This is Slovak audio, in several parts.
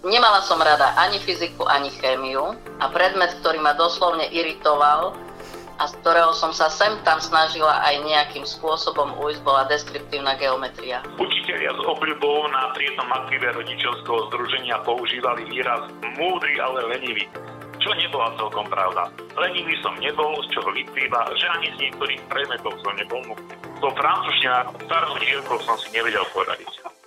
Nemala som rada ani fyziku, ani chémiu a predmet, ktorý ma doslovne iritoval a z ktorého som sa sem tam snažila aj nejakým spôsobom ujsť, bola deskriptívna geometria. Učiteľia s obľubou na triednom aktíve rodičovského združenia používali výraz múdry, ale lenivý čo nebola celkom pravda. Lenivý som nebol, z čoho vyplýva, že ani z niektorých predmetov som nebol múdry. To francúzština starou dielkou som si nevedel poradiť.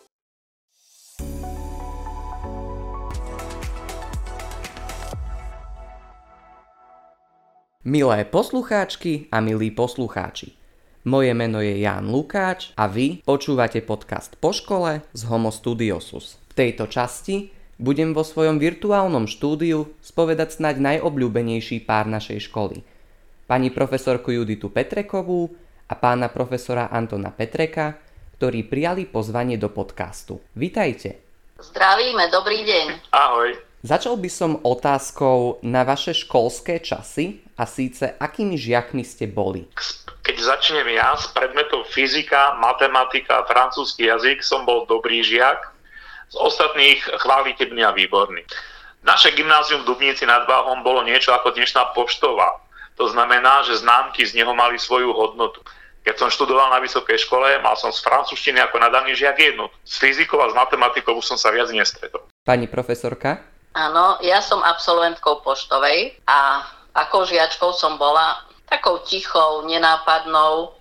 Milé poslucháčky a milí poslucháči, moje meno je Jan Lukáč a vy počúvate podcast po škole z Homo Studiosus. V tejto časti budem vo svojom virtuálnom štúdiu spovedať snáď najobľúbenejší pár našej školy. Pani profesorku Juditu Petrekovú a pána profesora Antona Petreka, ktorí prijali pozvanie do podcastu. Vítajte. Zdravíme, dobrý deň. Ahoj. Začal by som otázkou na vaše školské časy a síce akými žiakmi ste boli? Keď začnem ja z predmetov fyzika, matematika a francúzsky jazyk som bol dobrý žiak, z ostatných chválite mňa výborný. Naše gymnázium v Dubnici nad Váhom bolo niečo ako dnešná poštová. To znamená, že známky z neho mali svoju hodnotu. Keď som študoval na vysokej škole, mal som z francúzštiny ako nadaný žiak jednu. S fyzikou a s matematikou už som sa viac nestretol. Pani profesorka? Áno, ja som absolventkou poštovej a ako žiačkou som bola takou tichou, nenápadnou,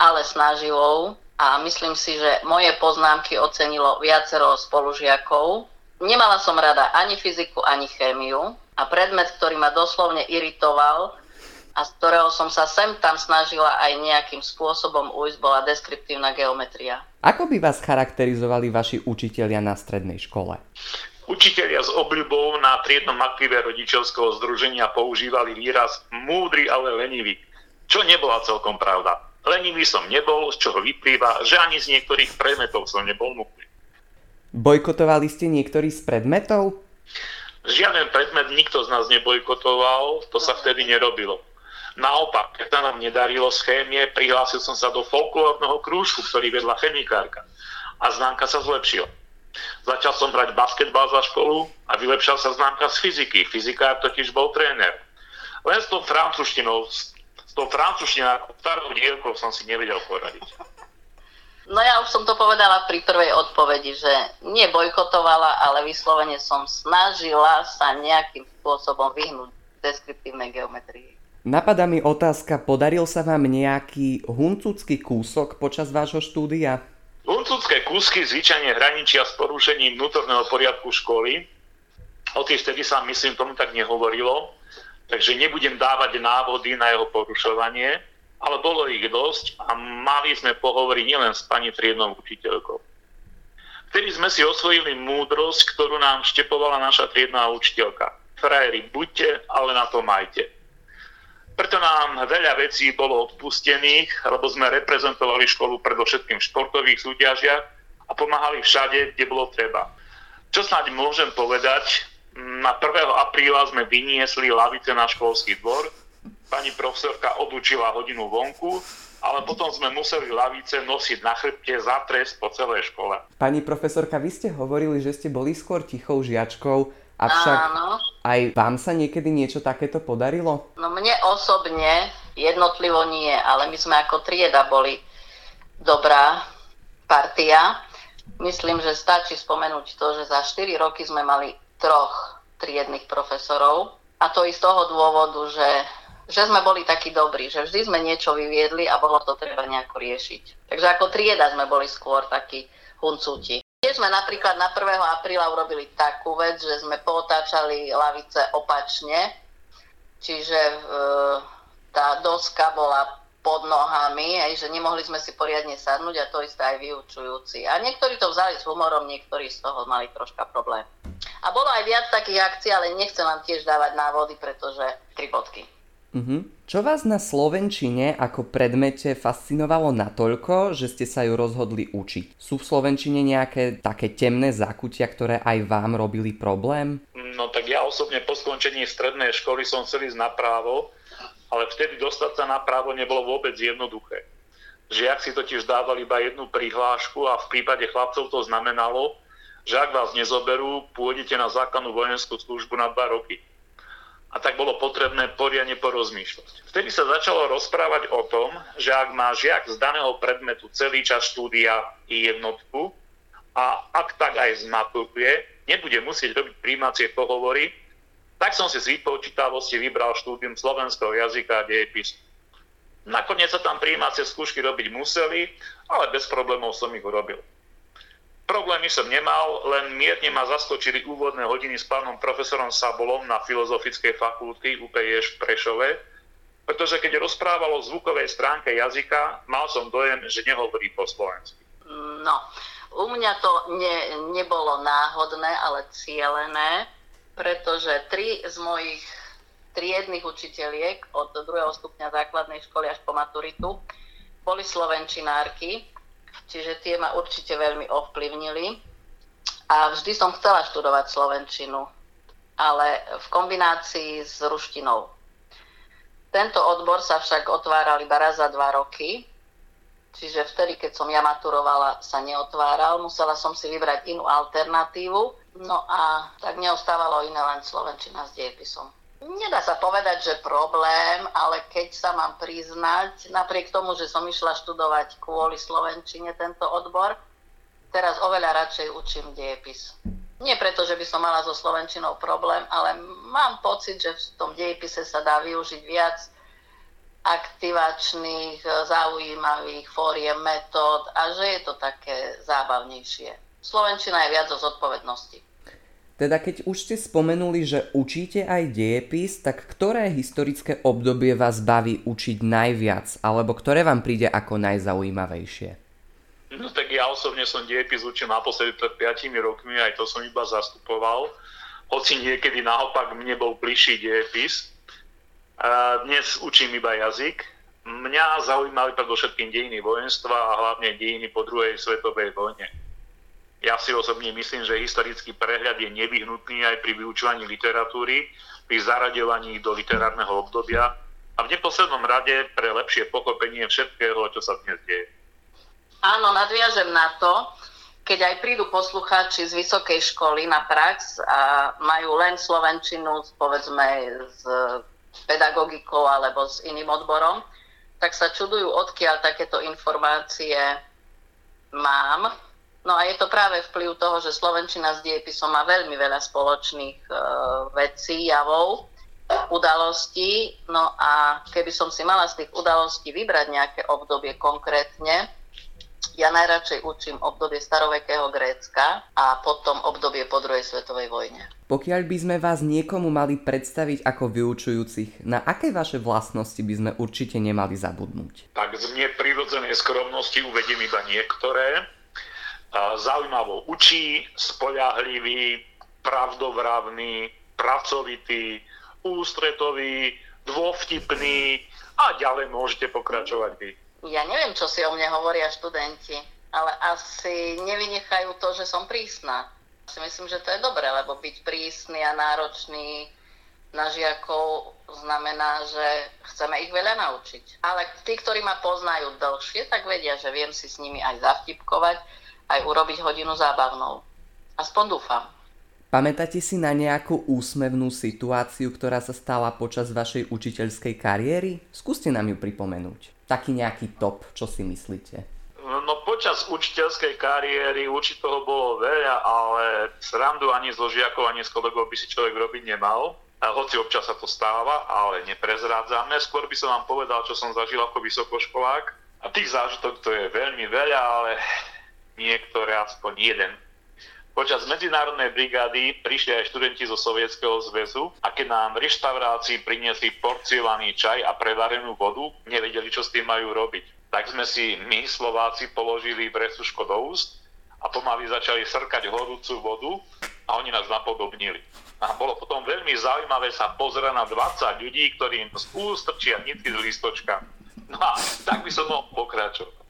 ale snaživou a myslím si, že moje poznámky ocenilo viacero spolužiakov. Nemala som rada ani fyziku, ani chémiu a predmet, ktorý ma doslovne iritoval a z ktorého som sa sem tam snažila aj nejakým spôsobom ujsť, bola deskriptívna geometria. Ako by vás charakterizovali vaši učitelia na strednej škole? Učitelia s obľubou na triednom aktíve rodičovského združenia používali výraz múdry, ale lenivý, čo nebola celkom pravda. Lenivý som nebol, z čoho vyplýva, že ani z niektorých predmetov som nebol múdry. Bojkotovali ste niektorý z predmetov? Žiaden predmet nikto z nás nebojkotoval, to sa vtedy nerobilo. Naopak, keď sa nám nedarilo z chémie, prihlásil som sa do folklórneho krúžku, ktorý vedla chemikárka. A známka sa zlepšila. Začal som hrať basketbal za školu a vylepšal sa známka z fyziky. Fyzikár totiž bol tréner. Len s tou francúzštinou, s tou francúzštinou starou dielkou som si nevedel poradiť. No ja už som to povedala pri prvej odpovedi, že nie bojkotovala, ale vyslovene som snažila sa nejakým spôsobom vyhnúť deskriptívnej geometrii. Napadá mi otázka, podaril sa vám nejaký huncúcky kúsok počas vášho štúdia? Huncúcké kúsky zvyčajne hraničia s porušením vnútorného poriadku školy. O tých vtedy sa, myslím, tomu tak nehovorilo, takže nebudem dávať návody na jeho porušovanie, ale bolo ich dosť a mali sme pohovoriť nielen s pani triednou učiteľkou. Vtedy sme si osvojili múdrosť, ktorú nám štepovala naša triedná učiteľka. Frajeri, buďte, ale na to majte. Preto nám veľa vecí bolo odpustených, lebo sme reprezentovali školu predovšetkým v športových súťažiach a pomáhali všade, kde bolo treba. Čo snáď môžem povedať, na 1. apríla sme vyniesli lavice na školský dvor, pani profesorka odučila hodinu vonku, ale potom sme museli lavice nosiť na chrbte za trest po celej škole. Pani profesorka, vy ste hovorili, že ste boli skôr tichou žiačkou, Avšak Áno. aj vám sa niekedy niečo takéto podarilo? No mne osobne jednotlivo nie, ale my sme ako trieda boli dobrá partia. Myslím, že stačí spomenúť to, že za 4 roky sme mali troch triednych profesorov a to i z toho dôvodu, že, že sme boli takí dobrí, že vždy sme niečo vyviedli a bolo to treba nejako riešiť. Takže ako trieda sme boli skôr takí huncúti. Tiež sme napríklad na 1. apríla urobili takú vec, že sme potáčali lavice opačne, čiže e, tá doska bola pod nohami, hej, že nemohli sme si poriadne sadnúť a to isté aj vyučujúci. A niektorí to vzali s humorom, niektorí z toho mali troška problém. A bolo aj viac takých akcií, ale nechcem vám tiež dávať návody, pretože tri bodky. Uh-huh. Čo vás na Slovenčine ako predmete fascinovalo natoľko, že ste sa ju rozhodli učiť? Sú v Slovenčine nejaké také temné zákutia, ktoré aj vám robili problém? No tak ja osobne po skončení strednej školy som chcel ísť na právo, ale vtedy dostať sa na právo nebolo vôbec jednoduché. Žiak si totiž dával iba jednu prihlášku a v prípade chlapcov to znamenalo, že ak vás nezoberú, pôjdete na základnú vojenskú službu na dva roky. A tak bolo potrebné poriadne porozmýšľať. Vtedy sa začalo rozprávať o tom, že ak má žiak z daného predmetu celý čas štúdia i jednotku a ak tak aj zmaturuje, nebude musieť robiť príjmacie pohovory, tak som si z výpočítavosti vybral štúdium slovenského jazyka a dejepisu. Nakoniec sa tam príjmacie skúšky robiť museli, ale bez problémov som ich urobil. Problémy som nemal, len mierne ma zaskočili úvodné hodiny s pánom profesorom Sabolom na Filozofickej fakulty UPIŠ v Prešove, pretože keď rozprával o zvukovej stránke jazyka, mal som dojem, že nehovorí po slovensky. No, u mňa to ne, nebolo náhodné, ale cielené, pretože tri z mojich triednych učiteľiek od druhého stupňa základnej školy až po maturitu boli slovenčinárky čiže tie ma určite veľmi ovplyvnili. A vždy som chcela študovať slovenčinu, ale v kombinácii s ruštinou. Tento odbor sa však otváral iba raz za dva roky, čiže vtedy, keď som ja maturovala, sa neotváral, musela som si vybrať inú alternatívu, no a tak neostávalo iné len slovenčina s dejepisom. Nedá sa povedať, že problém, ale keď sa mám priznať, napriek tomu, že som išla študovať kvôli Slovenčine tento odbor, teraz oveľa radšej učím dejepis. Nie preto, že by som mala so Slovenčinou problém, ale mám pocit, že v tom dejepise sa dá využiť viac aktivačných, zaujímavých fóriem, metód a že je to také zábavnejšie. Slovenčina je viac o zodpovednosti. Teda keď už ste spomenuli, že učíte aj dejepis, tak ktoré historické obdobie vás baví učiť najviac, alebo ktoré vám príde ako najzaujímavejšie? No tak ja osobne som dejepis učil naposledy pred 5 rokmi, aj to som iba zastupoval. Hoci niekedy naopak mne bol bližší dejepis. Dnes učím iba jazyk. Mňa zaujímali predovšetkým dejiny vojenstva a hlavne dejiny po druhej svetovej vojne. Ja si osobne myslím, že historický prehľad je nevyhnutný aj pri vyučovaní literatúry, pri zaraďovaní do literárneho obdobia a v neposlednom rade pre lepšie pochopenie všetkého, čo sa dnes deje. Áno, nadviažem na to, keď aj prídu poslucháči z vysokej školy na prax a majú len slovenčinu, povedzme, s pedagogikou alebo s iným odborom, tak sa čudujú, odkiaľ takéto informácie mám, No a je to práve vplyv toho, že Slovenčina s diepisom má veľmi veľa spoločných e, vecí, javov, udalostí. No a keby som si mala z tých udalostí vybrať nejaké obdobie konkrétne, ja najradšej učím obdobie starovekého Grécka a potom obdobie po druhej svetovej vojne. Pokiaľ by sme vás niekomu mali predstaviť ako vyučujúcich, na aké vaše vlastnosti by sme určite nemali zabudnúť? Tak z mne prirodzenej skromnosti uvediem iba niektoré zaujímavo učí, spoľahlivý, pravdovravný, pracovitý, ústretový, dôvtipný a ďalej môžete pokračovať vy. Ja neviem, čo si o mne hovoria študenti, ale asi nevynechajú to, že som prísna. Si myslím, že to je dobré, lebo byť prísny a náročný na žiakov znamená, že chceme ich veľa naučiť. Ale tí, ktorí ma poznajú dlhšie, tak vedia, že viem si s nimi aj zavtipkovať, aj urobiť hodinu zábavnou. Aspoň dúfam. Pamätáte si na nejakú úsmevnú situáciu, ktorá sa stala počas vašej učiteľskej kariéry? Skúste nám ju pripomenúť. Taký nejaký top, čo si myslíte? No počas učiteľskej kariéry určite toho bolo veľa, ale srandu ani zo žiakov, ani z kolegov by si človek robiť nemal. A hoci občas sa to stáva, ale neprezrádzame. Skôr by som vám povedal, čo som zažil ako vysokoškolák. A tých zážitok to je veľmi veľa, ale niektoré, aspoň jeden. Počas medzinárodnej brigády prišli aj študenti zo Sovietskeho zväzu a keď nám v reštaurácii priniesli porciovaný čaj a prevarenú vodu, nevedeli, čo s tým majú robiť. Tak sme si my, Slováci, položili bresuško do úst a pomaly začali srkať horúcu vodu a oni nás napodobnili. A bolo potom veľmi zaujímavé sa pozerať na 20 ľudí, ktorí im z úst trčia nitky z listočka. No a tak by som mohol pokračovať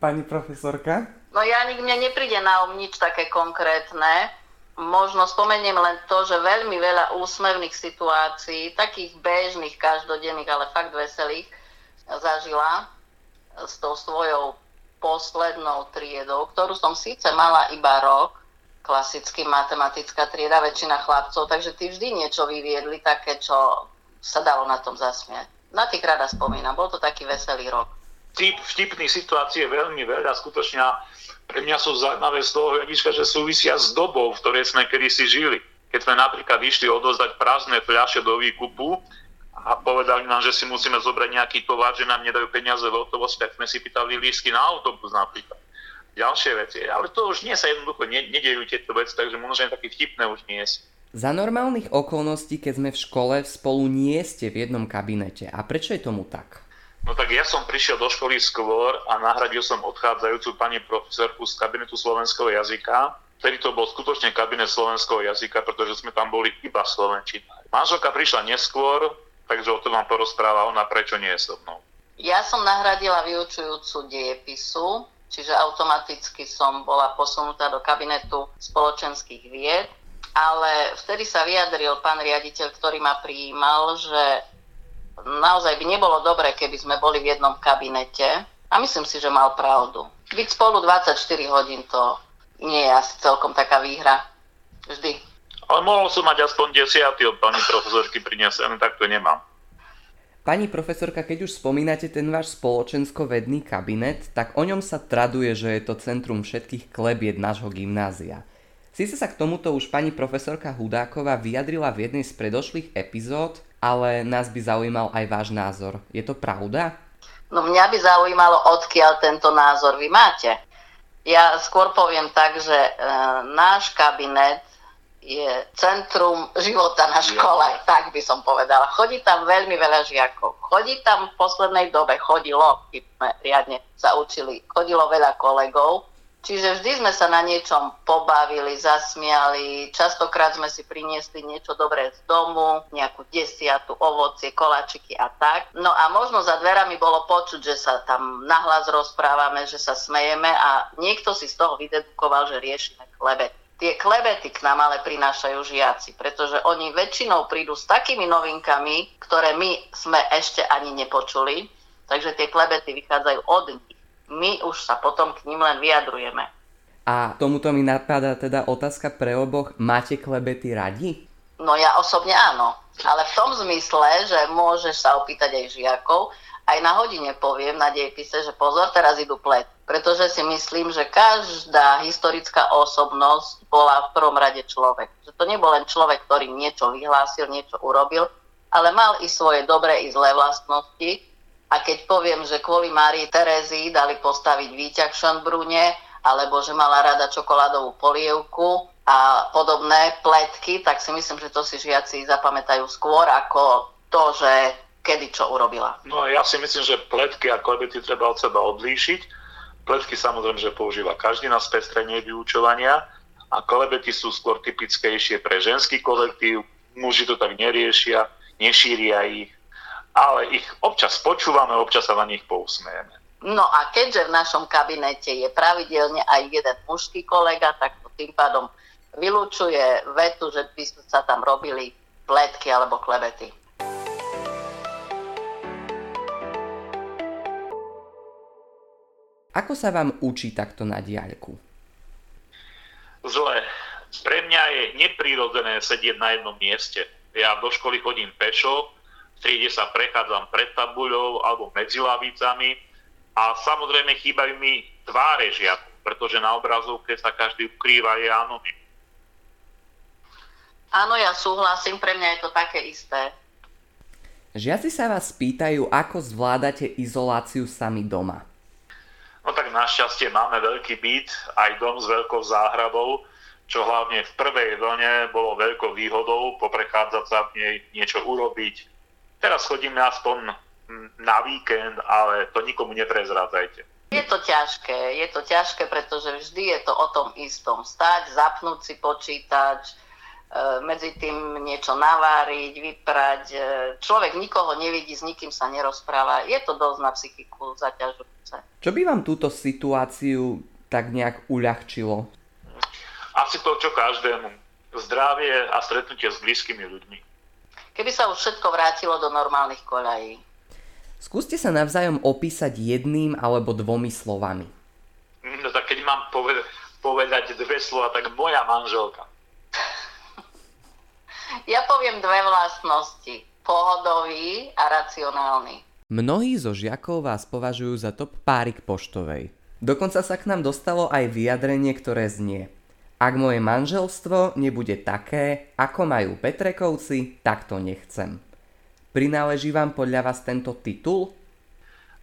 pani profesorka? No ja mne nepríde na um nič také konkrétne. Možno spomeniem len to, že veľmi veľa úsmevných situácií, takých bežných, každodenných, ale fakt veselých, zažila s tou svojou poslednou triedou, ktorú som síce mala iba rok, klasicky matematická trieda, väčšina chlapcov, takže tí vždy niečo vyviedli také, čo sa dalo na tom zasmiať. Na tých rada spomínam, bol to taký veselý rok. Typ vtipných situácií je veľmi veľa, skutočne pre mňa sú zaujímavé z toho hľadiska, že súvisia s dobou, v ktorej sme kedysi žili. Keď sme napríklad išli odozdať prázdne fľaše do výkupu a povedali nám, že si musíme zobrať nejaký tovar, že nám nedajú peniaze v hotovosti, tak sme si pýtali lístky na autobus napríklad. Ďalšie veci. Ale to už nie sa jednoducho nedejú tieto veci, takže možno také vtipné už nie sú. Za normálnych okolností, keď sme v škole, spolu nie ste v jednom kabinete. A prečo je tomu tak? No tak ja som prišiel do školy skôr a nahradil som odchádzajúcu pani profesorku z kabinetu slovenského jazyka. Vtedy to bol skutočne kabinet slovenského jazyka, pretože sme tam boli iba slovenčina. Manželka prišla neskôr, takže o tom vám porozpráva ona, prečo nie je so mnou. Ja som nahradila vyučujúcu dejepisu, čiže automaticky som bola posunutá do kabinetu spoločenských vied, ale vtedy sa vyjadril pán riaditeľ, ktorý ma prijímal, že naozaj by nebolo dobre, keby sme boli v jednom kabinete. A myslím si, že mal pravdu. Byť spolu 24 hodín to nie je asi celkom taká výhra. Vždy. Ale mohol som mať aspoň desiatý od pani profesorky prinesený, tak to nemám. Pani profesorka, keď už spomínate ten váš spoločensko-vedný kabinet, tak o ňom sa traduje, že je to centrum všetkých klebiet nášho gymnázia. Sice sa k tomuto už pani profesorka Hudáková vyjadrila v jednej z predošlých epizód, ale nás by zaujímal aj váš názor. Je to pravda? No mňa by zaujímalo, odkiaľ tento názor vy máte. Ja skôr poviem tak, že e, náš kabinet je centrum života na škole, ja. tak by som povedala. Chodí tam veľmi veľa žiakov. Chodí tam v poslednej dobe, chodilo, keď sme riadne sa učili, chodilo veľa kolegov Čiže vždy sme sa na niečom pobavili, zasmiali, častokrát sme si priniesli niečo dobré z domu, nejakú desiatu, ovocie, kolačiky a tak. No a možno za dverami bolo počuť, že sa tam nahlas rozprávame, že sa smejeme a niekto si z toho vydedukoval, že riešime klebety. Tie klebety k nám ale prinášajú žiaci, pretože oni väčšinou prídu s takými novinkami, ktoré my sme ešte ani nepočuli, takže tie klebety vychádzajú od nich my už sa potom k ním len vyjadrujeme. A tomuto mi napadá teda otázka pre oboch. Máte klebety radi? No ja osobne áno. Ale v tom zmysle, že môžeš sa opýtať aj žiakov, aj na hodine poviem na dejpise, že pozor, teraz idú plet. Pretože si myslím, že každá historická osobnosť bola v prvom rade človek. Že to nebol len človek, ktorý niečo vyhlásil, niečo urobil, ale mal i svoje dobré i zlé vlastnosti a keď poviem, že kvôli Márii Terézii dali postaviť výťah v Šönbrune, alebo že mala rada čokoládovú polievku a podobné pletky, tak si myslím, že to si žiaci zapamätajú skôr ako to, že kedy čo urobila. No ja si myslím, že pletky a klebety treba od seba odlíšiť. Pletky samozrejme, že používa každý na spestrenie vyučovania a klebety sú skôr typickejšie pre ženský kolektív, muži to tak neriešia, nešíria ich, ale ich občas počúvame, občas sa na nich pousmejeme. No a keďže v našom kabinete je pravidelne aj jeden mužský kolega, tak to tým pádom vylúčuje vetu, že by sa tam robili pletky alebo klebety. Ako sa vám učí takto na diaľku? Zle. Pre mňa je neprirodzené sedieť na jednom mieste. Ja do školy chodím pešo, triede sa prechádzam pred tabuľou alebo medzi lavicami a samozrejme chýbajú mi tváre žiakov, pretože na obrazovke sa každý ukrýva je anonym. Áno, ja súhlasím, pre mňa je to také isté. Žiaci sa vás pýtajú, ako zvládate izoláciu sami doma. No tak našťastie máme veľký byt, aj dom s veľkou záhradou, čo hlavne v prvej vlne bolo veľkou výhodou poprechádzať sa v nej, niečo urobiť, Teraz chodíme aspoň na víkend, ale to nikomu neprezrádzajte. Je to ťažké, je to ťažké, pretože vždy je to o tom istom. Stať, zapnúť si počítač, e, medzi tým niečo naváriť, vyprať. E, človek nikoho nevidí, s nikým sa nerozpráva. Je to dosť na psychiku zaťažujúce. Čo by vám túto situáciu tak nejak uľahčilo? Asi to, čo každému. Zdravie a stretnutie s blízkymi ľuďmi keby sa už všetko vrátilo do normálnych koľají. Skúste sa navzájom opísať jedným alebo dvomi slovami. No tak keď mám povedať, povedať dve slova, tak moja manželka. Ja poviem dve vlastnosti. Pohodový a racionálny. Mnohí zo žiakov vás považujú za top párik poštovej. Dokonca sa k nám dostalo aj vyjadrenie, ktoré znie. Ak moje manželstvo nebude také, ako majú Petrekovci, tak to nechcem. Prináleží vám podľa vás tento titul?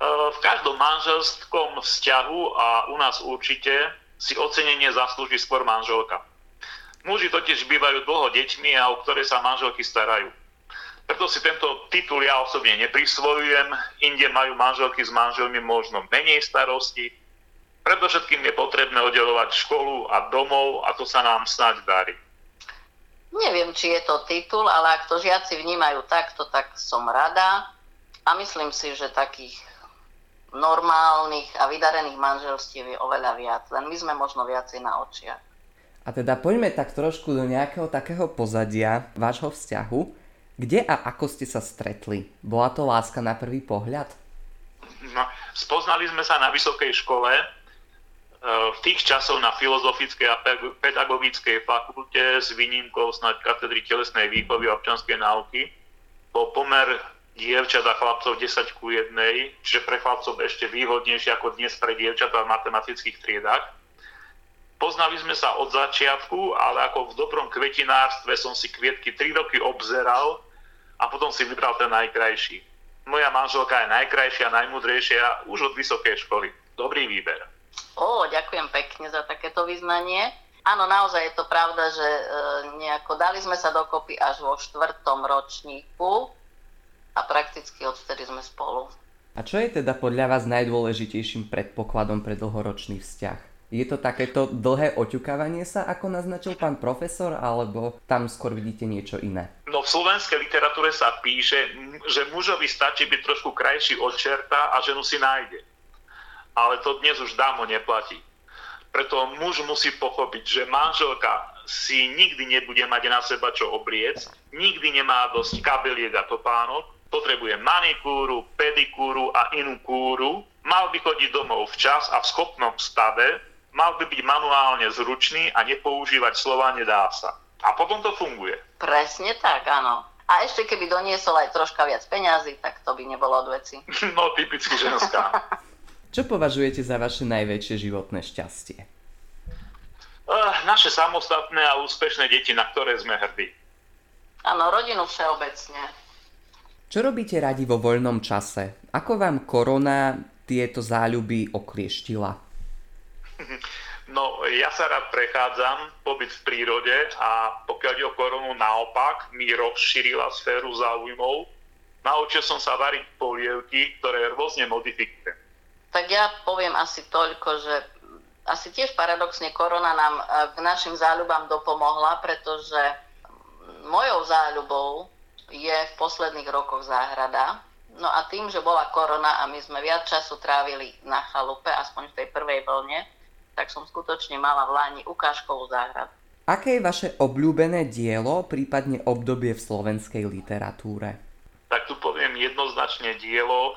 V každom manželskom vzťahu a u nás určite si ocenenie zaslúži skôr manželka. Muži totiž bývajú dlho deťmi a o ktoré sa manželky starajú. Preto si tento titul ja osobne neprisvojujem. Inde majú manželky s manželmi možno menej starosti. Predovšetkým je potrebné oddelovať školu a domov a to sa nám snáď darí. Neviem, či je to titul, ale ak to žiaci vnímajú takto, tak som rada. A myslím si, že takých normálnych a vydarených manželstiev je oveľa viac. Len my sme možno viacej na očiach. A teda poďme tak trošku do nejakého takého pozadia vášho vzťahu. Kde a ako ste sa stretli? Bola to láska na prvý pohľad? No, spoznali sme sa na vysokej škole, v tých časoch na filozofickej a pedagogickej fakulte s výnimkou snad katedry telesnej výchovy a občanskej náuky. Bol pomer dievčat a chlapcov 10 ku 1, čiže pre chlapcov ešte výhodnejšie ako dnes pre dievčatá v matematických triedách. Poznali sme sa od začiatku, ale ako v dobrom kvetinárstve som si kvietky 3 roky obzeral a potom si vybral ten najkrajší. Moja manželka je najkrajšia, najmudrejšia už od vysokej školy. Dobrý výber. Ó, ďakujem pekne za takéto vyznanie. Áno, naozaj je to pravda, že e, nejako dali sme sa dokopy až vo štvrtom ročníku a prakticky odtedy sme spolu. A čo je teda podľa vás najdôležitejším predpokladom pre dlhoročný vzťah? Je to takéto dlhé oťukávanie sa, ako naznačil pán profesor, alebo tam skôr vidíte niečo iné? No v slovenskej literatúre sa píše, že mužovi stačí byť trošku krajší od čerta a ženu si nájde. Ale to dnes už dávno neplatí. Preto muž musí pochopiť, že manželka si nikdy nebude mať na seba čo obliec, nikdy nemá dosť kabeliek a topánok, potrebuje manikúru, pedikúru a inú kúru, mal by chodiť domov včas a v schopnom stave, mal by byť manuálne zručný a nepoužívať slova nedá sa. A potom to funguje. Presne tak, áno. A ešte keby doniesol aj troška viac peňazí, tak to by nebolo od veci. No, typicky ženská. Čo považujete za vaše najväčšie životné šťastie? Uh, naše samostatné a úspešné deti, na ktoré sme hrdí. Áno, rodinu všeobecne. Čo robíte radi vo voľnom čase? Ako vám korona tieto záľuby oklieštila? No, ja sa rád prechádzam, pobyt v prírode a pokiaľ ide o koronu naopak, mi rozšírila sféru záujmov. Naučil som sa variť polievky, ktoré rôzne modifikujem. Tak ja poviem asi toľko, že asi tiež paradoxne korona nám e, k našim záľubám dopomohla, pretože mojou záľubou je v posledných rokoch záhrada. No a tým, že bola korona a my sme viac času trávili na chalupe, aspoň v tej prvej vlne, tak som skutočne mala v Láni ukážkovú záhradu. Aké je vaše obľúbené dielo, prípadne obdobie v slovenskej literatúre? Tak tu poviem jednoznačne dielo,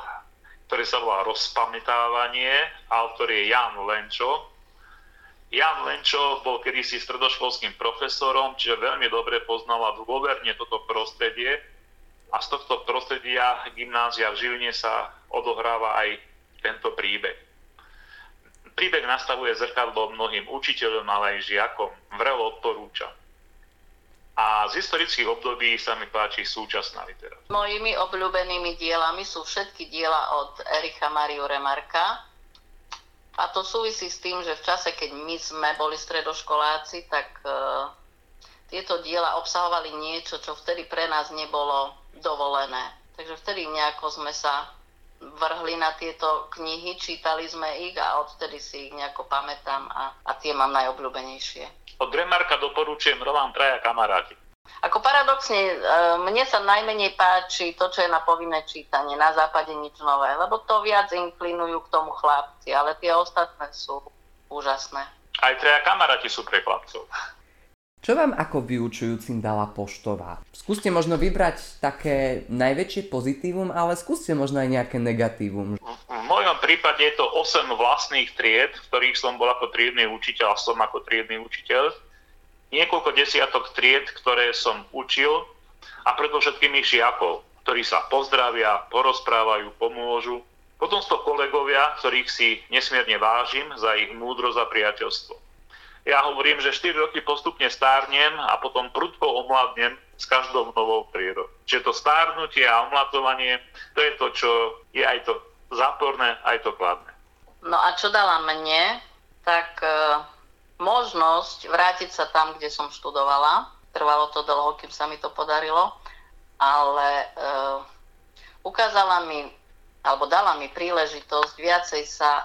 ktoré sa volá Rozpamätávanie, autor je Jan Lenčo. Jan Lenčo bol kedysi stredoškolským profesorom, čiže veľmi dobre poznala dôverne toto prostredie a z tohto prostredia gymnázia v Žiline sa odohráva aj tento príbeh. Príbeh nastavuje zrkadlo mnohým učiteľom, ale aj žiakom. Vrelo odporúčam. A z historických období sa mi páči súčasná literatúra. Mojimi obľúbenými dielami sú všetky diela od Ericha Mariu Remarka. A to súvisí s tým, že v čase, keď my sme boli stredoškoláci, tak uh, tieto diela obsahovali niečo, čo vtedy pre nás nebolo dovolené. Takže vtedy nejako sme sa vrhli na tieto knihy, čítali sme ich a odtedy si ich nejako pamätám a, a tie mám najobľúbenejšie. Od Remarka doporučujem román Traja kamaráti. Ako paradoxne, e, mne sa najmenej páči to, čo je na povinné čítanie, na západe nič nové, lebo to viac inklinujú k tomu chlapci, ale tie ostatné sú úžasné. Aj traja kamaráti sú pre chlapcov. Čo vám ako vyučujúcim dala poštová? Skúste možno vybrať také najväčšie pozitívum, ale skúste možno aj nejaké negatívum. V mojom prípade je to 8 vlastných tried, v ktorých som bol ako triedny učiteľ a som ako triedny učiteľ. Niekoľko desiatok tried, ktoré som učil a predovšetkým žiakov, ktorí sa pozdravia, porozprávajú, pomôžu. Potom sú to kolegovia, ktorých si nesmierne vážim za ich múdrosť a priateľstvo. Ja hovorím, že 4 roky postupne stárnem a potom prudko omladnem s každou novou prírodou. Čiže to stárnutie a omladovanie, to je to, čo je aj to záporné, aj to kladné. No a čo dala mne, tak e, možnosť vrátiť sa tam, kde som študovala. Trvalo to dlho, kým sa mi to podarilo, ale e, ukázala mi, alebo dala mi príležitosť viacej sa e,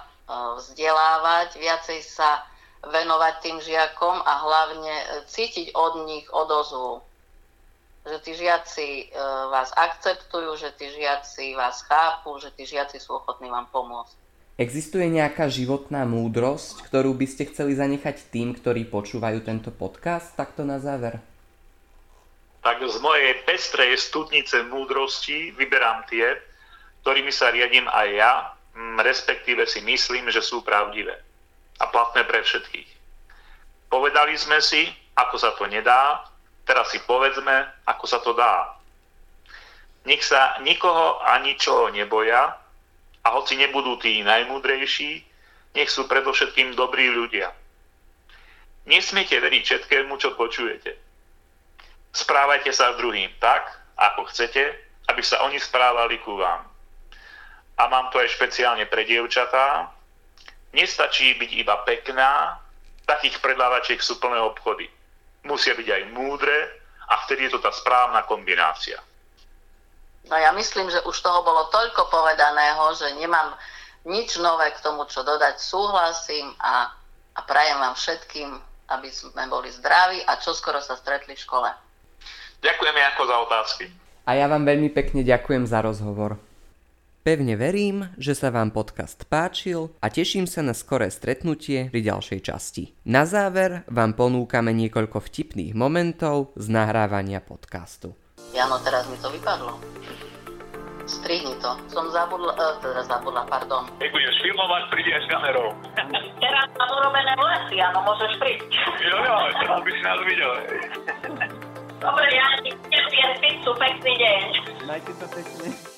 vzdelávať, viacej sa venovať tým žiakom a hlavne e, cítiť od nich odozvu. Že tí žiaci e, vás akceptujú, že tí žiaci vás chápu, že tí žiaci sú ochotní vám pomôcť. Existuje nejaká životná múdrosť, ktorú by ste chceli zanechať tým, ktorí počúvajú tento podcast? Takto na záver. Tak z mojej pestrej studnice múdrosti vyberám tie, ktorými sa riadím aj ja, respektíve si myslím, že sú pravdivé a platné pre všetkých. Povedali sme si, ako sa to nedá, teraz si povedzme, ako sa to dá. Nech sa nikoho a ničoho neboja a hoci nebudú tí najmúdrejší, nech sú predovšetkým dobrí ľudia. Nesmiete veriť všetkému, čo počujete. Správajte sa druhým tak, ako chcete, aby sa oni správali ku vám. A mám to aj špeciálne pre dievčatá, Nestačí byť iba pekná, takých predávačiek sú plné obchody. Musia byť aj múdre a vtedy je to tá správna kombinácia. No ja myslím, že už toho bolo toľko povedaného, že nemám nič nové k tomu, čo dodať. Súhlasím a, a prajem vám všetkým, aby sme boli zdraví a čo skoro sa stretli v škole. Ďakujeme ako za otázky. A ja vám veľmi pekne ďakujem za rozhovor. Pevne verím, že sa vám podcast páčil a teším sa na skoré stretnutie pri ďalšej časti. Na záver vám ponúkame niekoľko vtipných momentov z nahrávania podcastu. Jano, teraz mi to vypadlo. Strihni to. Som zabudla, uh, teda zabudla, pardon. Keď budeš filmovať, príde s kamerou. Teraz mám urobené vlasy, áno, môžeš prísť. Jo, jo, teraz by si nás videl. Dobre, ja ti pizzu, pekný deň. Majte sa pekne.